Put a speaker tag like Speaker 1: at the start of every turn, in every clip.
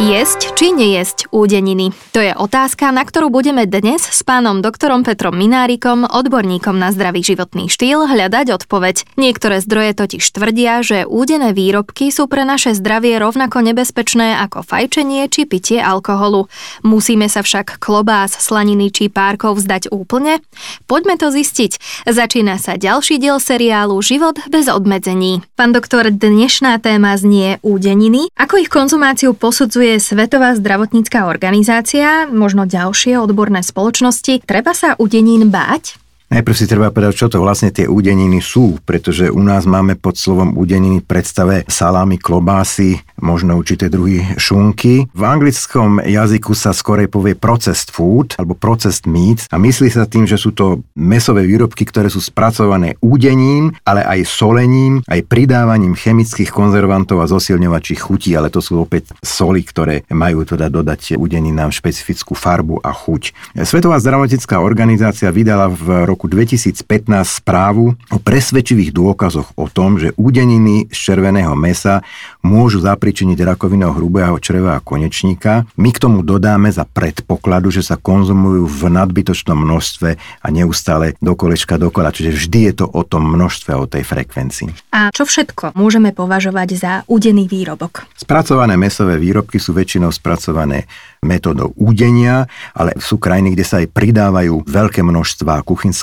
Speaker 1: Jesť či nejesť údeniny? To je otázka, na ktorú budeme dnes s pánom doktorom Petrom Minárikom, odborníkom na zdravý životný štýl, hľadať odpoveď. Niektoré zdroje totiž tvrdia, že údené výrobky sú pre naše zdravie rovnako nebezpečné ako fajčenie či pitie alkoholu. Musíme sa však klobás, slaniny či párkov vzdať úplne? Poďme to zistiť. Začína sa ďalší diel seriálu Život bez obmedzení. Pán doktor, dnešná téma znie údeniny. Ako ich konzumáciu posudzuje posudzuje Svetová zdravotnícká organizácia, možno ďalšie odborné spoločnosti. Treba sa u báť?
Speaker 2: Najprv si treba povedať, čo to vlastne tie údeniny sú, pretože u nás máme pod slovom údeniny predstave salámy, klobásy, možno určité druhy šunky. V anglickom jazyku sa skorej povie processed food alebo processed meat a myslí sa tým, že sú to mesové výrobky, ktoré sú spracované údením, ale aj solením, aj pridávaním chemických konzervantov a zosilňovačích chutí, ale to sú opäť soli, ktoré majú teda dodať údeninám špecifickú farbu a chuť. Svetová zdravotnícká organizácia vydala v roku roku 2015 správu o presvedčivých dôkazoch o tom, že údeniny z červeného mesa môžu zapričiniť rakovinou hrubého čreva a konečníka. My k tomu dodáme za predpokladu, že sa konzumujú v nadbytočnom množstve a neustále do kolečka dokola. Čiže vždy je to o tom množstve, o tej frekvencii.
Speaker 1: A čo všetko môžeme považovať za údený výrobok?
Speaker 2: Spracované mesové výrobky sú väčšinou spracované metódou údenia, ale sú krajiny, kde sa aj pridávajú veľké množstva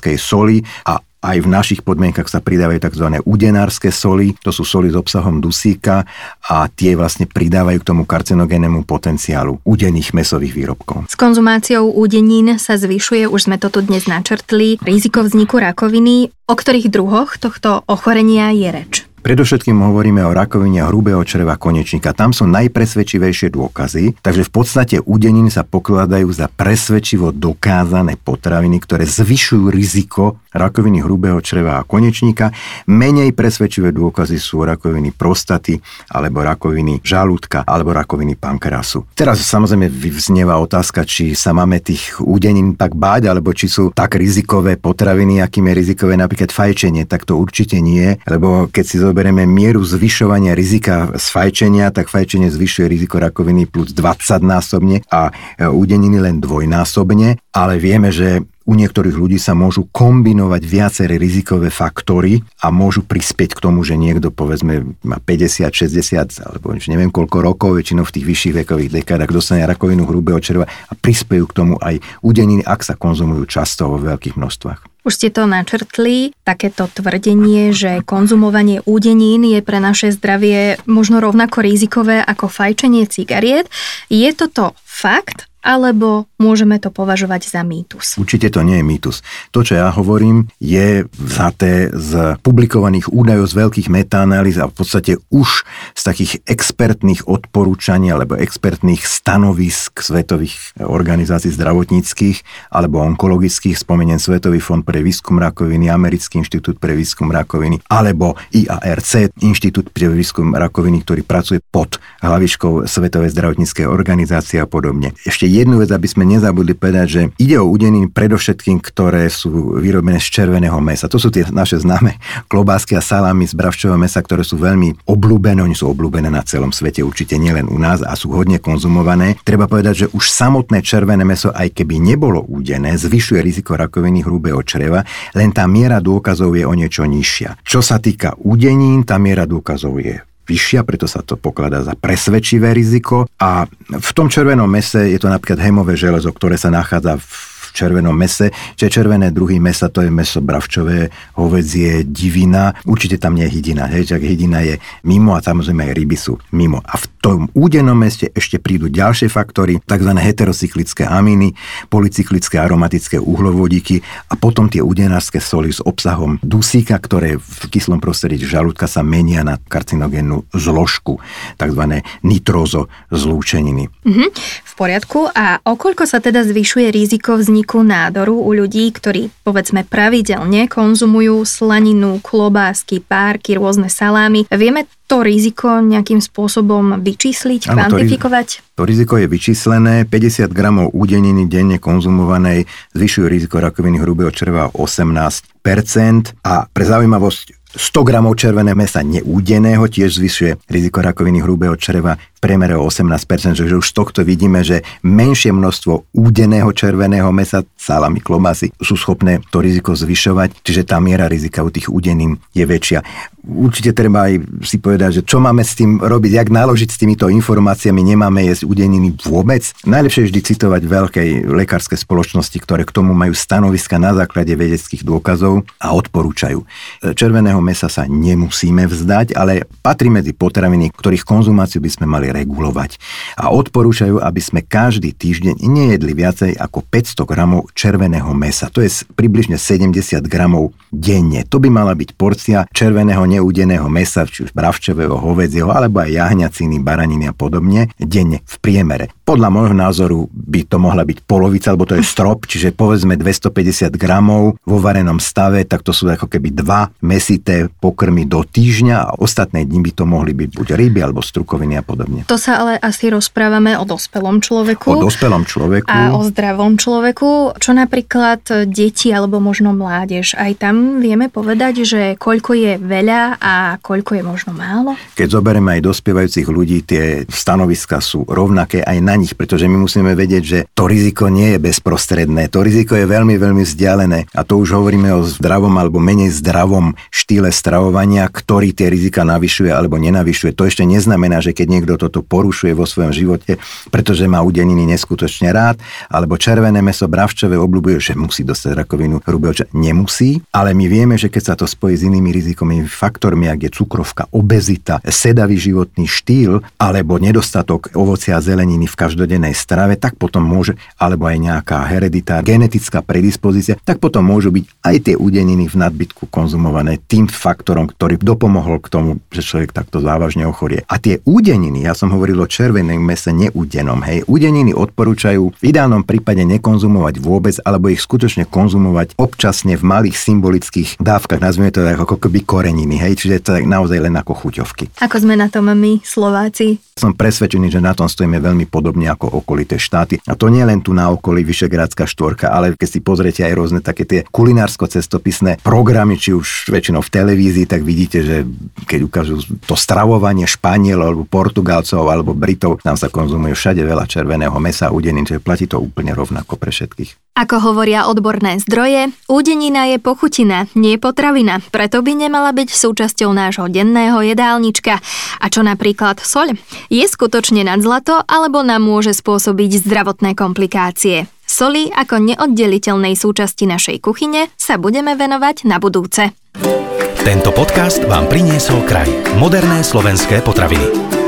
Speaker 2: kuchynskej soli a aj v našich podmienkach sa pridávajú tzv. udenárske soli, to sú soli s obsahom dusíka a tie vlastne pridávajú k tomu karcinogénemu potenciálu udených mesových výrobkov.
Speaker 1: S konzumáciou údenín sa zvyšuje, už sme to tu dnes načrtli, riziko vzniku rakoviny. O ktorých druhoch tohto ochorenia je reč?
Speaker 2: Predovšetkým hovoríme o rakovine hrubého čreva konečníka. Tam sú najpresvedčivejšie dôkazy, takže v podstate údenin sa pokladajú za presvedčivo dokázané potraviny, ktoré zvyšujú riziko rakoviny hrubého čreva a konečníka. Menej presvedčivé dôkazy sú rakoviny prostaty, alebo rakoviny žalúdka, alebo rakoviny pankreasu. Teraz samozrejme vznieva otázka, či sa máme tých údenín tak báť, alebo či sú tak rizikové potraviny, akým je rizikové napríklad fajčenie. Tak to určite nie, lebo keď si zoberieme mieru zvyšovania rizika z fajčenia, tak fajčenie zvyšuje riziko rakoviny plus 20 násobne a e, údeniny len dvojnásobne, ale vieme, že u niektorých ľudí sa môžu kombinovať viaceré rizikové faktory a môžu prispieť k tomu, že niekto povedzme má 50, 60 alebo neviem koľko rokov, väčšinou v tých vyšších vekových dekádach dostane rakovinu hrubého červa a prispiejú k tomu aj udeniny, ak sa konzumujú často vo veľkých množstvách.
Speaker 1: Už ste to načrtli, takéto tvrdenie, že konzumovanie údenín je pre naše zdravie možno rovnako rizikové ako fajčenie cigariet. Je toto fakt alebo môžeme to považovať za mýtus?
Speaker 2: Určite to nie je mýtus. To, čo ja hovorím, je vzaté z publikovaných údajov z veľkých metaanalýz a v podstate už z takých expertných odporúčaní alebo expertných stanovisk svetových organizácií zdravotníckých alebo onkologických, spomeniem Svetový fond pre výskum rakoviny, Americký inštitút pre výskum rakoviny alebo IARC, Inštitút pre výskum rakoviny, ktorý pracuje pod hlavičkou Svetovej zdravotníckej organizácie a podobne. Ešte jednu vec, aby sme nezabudli povedať, že ide o udeniny predovšetkým, ktoré sú vyrobené z červeného mesa. To sú tie naše známe klobásky a salámy z bravčového mesa, ktoré sú veľmi obľúbené. Oni sú obľúbené na celom svete, určite nielen u nás a sú hodne konzumované. Treba povedať, že už samotné červené meso, aj keby nebolo údené, zvyšuje riziko rakoviny hrubého čreva, len tá miera dôkazov je o niečo nižšia. Čo sa týka údenín, tá miera dôkazov je vyššia, preto sa to pokladá za presvedčivé riziko. A v tom červenom mese je to napríklad hemové železo, ktoré sa nachádza v červenom mese. Čiže červené druhy mesa to je meso bravčové, hovedzie, divina. Určite tam nie je hydina. Hej, čak hydina je mimo a samozrejme aj ryby sú mimo. A v tom údenom meste ešte prídu ďalšie faktory, tzv. heterocyklické amíny, polycyklické aromatické uhlovodíky a potom tie údenárske soli s obsahom dusíka, ktoré v kyslom prostredí žalúdka sa menia na karcinogénnu zložku, tzv. nitrózo zlúčeniny.
Speaker 1: Mm-hmm, v poriadku. A okoľko sa teda zvyšuje riziko vzniku riziku nádoru u ľudí, ktorí povedzme pravidelne konzumujú slaninu, klobásky, párky, rôzne salámy. Vieme to riziko nejakým spôsobom vyčísliť, ano, kvantifikovať?
Speaker 2: To, riziko je vyčíslené. 50 gramov údeniny denne konzumovanej zvyšujú riziko rakoviny hrubého čreva o 18% a pre zaujímavosť 100 gramov červené mesa neúdeného tiež zvyšuje riziko rakoviny hrubého čreva priemere o 18%, že už z tohto vidíme, že menšie množstvo údeného červeného mesa, salami, klobásy sú schopné to riziko zvyšovať, čiže tá miera rizika u tých údenín je väčšia. Určite treba aj si povedať, že čo máme s tým robiť, jak naložiť s týmito informáciami, nemáme jesť udeniny vôbec. Najlepšie je vždy citovať veľkej lekárske spoločnosti, ktoré k tomu majú stanoviska na základe vedeckých dôkazov a odporúčajú. Červeného mesa sa nemusíme vzdať, ale patrí medzi potraviny, ktorých konzumáciu by sme mali regulovať. A odporúčajú, aby sme každý týždeň nejedli viacej ako 500 gramov červeného mesa. To je približne 70 gramov denne. To by mala byť porcia červeného neudeného mesa, či už bravčového, hovedzieho, alebo aj jahňaciny, baraniny a podobne, denne v priemere. Podľa môjho názoru by to mohla byť polovica, alebo to je strop, čiže povedzme 250 gramov vo varenom stave, tak to sú ako keby dva mesité pokrmy do týždňa a ostatné dni by to mohli byť buď ryby alebo strukoviny a podobne.
Speaker 1: To sa ale asi rozprávame o dospelom človeku.
Speaker 2: O dospelom človeku.
Speaker 1: A o zdravom človeku. Čo napríklad deti alebo možno mládež. Aj tam vieme povedať, že koľko je veľa a koľko je možno málo?
Speaker 2: Keď zoberieme aj dospievajúcich ľudí, tie stanoviska sú rovnaké aj na nich, pretože my musíme vedieť, že to riziko nie je bezprostredné. To riziko je veľmi, veľmi vzdialené. A to už hovoríme o zdravom alebo menej zdravom štýle stravovania, ktorý tie rizika navyšuje alebo nenavyšuje. To ešte neznamená, že keď niekto toto porušuje vo svojom živote, pretože má udeniny neskutočne rád, alebo červené meso bravčové obľúbuje, že musí dostať rakovinu hrubého ča- Nemusí, ale my vieme, že keď sa to spojí s inými rizikovými faktormi, ak je cukrovka, obezita, sedavý životný štýl alebo nedostatok ovocia a zeleniny v každodennej strave, tak potom môže, alebo aj nejaká heredita, genetická predispozícia, tak potom môžu byť aj tie udeniny v nadbytku konzumované tým faktorom, ktorý dopomohol k tomu, že človek takto závažne ochorie. A tie údeniny, ja som hovoril o červenom mese neúdenom, hej, údeniny odporúčajú v ideálnom prípade nekonzumovať vôbec, alebo ich skutočne konzumovať občasne v malých symbolických dávkach, nazvime to ako keby koreniny, hej, čiže to je naozaj len ako chuťovky.
Speaker 1: Ako sme na tom my, Slováci?
Speaker 2: Som presvedčený, že na tom stojíme veľmi podobne ako okolité štáty. A to nie len tu na okolí Vyšegrádska štvorka, ale keď si pozriete aj rôzne také tie kulinársko-cestopisné programy, či už väčšinou v televízii, tak vidíte, že keď ukážu to stravovanie Španielov alebo Portugalcov alebo Britov, tam sa konzumuje všade veľa červeného mesa a udenín, čiže platí to úplne rovnako pre všetkých.
Speaker 1: Ako hovoria odborné zdroje, údenina je pochutina, nie potravina, preto by nemala byť súčasťou nášho denného jedálnička. A čo napríklad soľ? Je skutočne nad zlato, alebo nám môže spôsobiť zdravotné komplikácie? Soli ako neoddeliteľnej súčasti našej kuchyne sa budeme venovať na budúce.
Speaker 3: Tento podcast vám priniesol kraj. Moderné slovenské potraviny.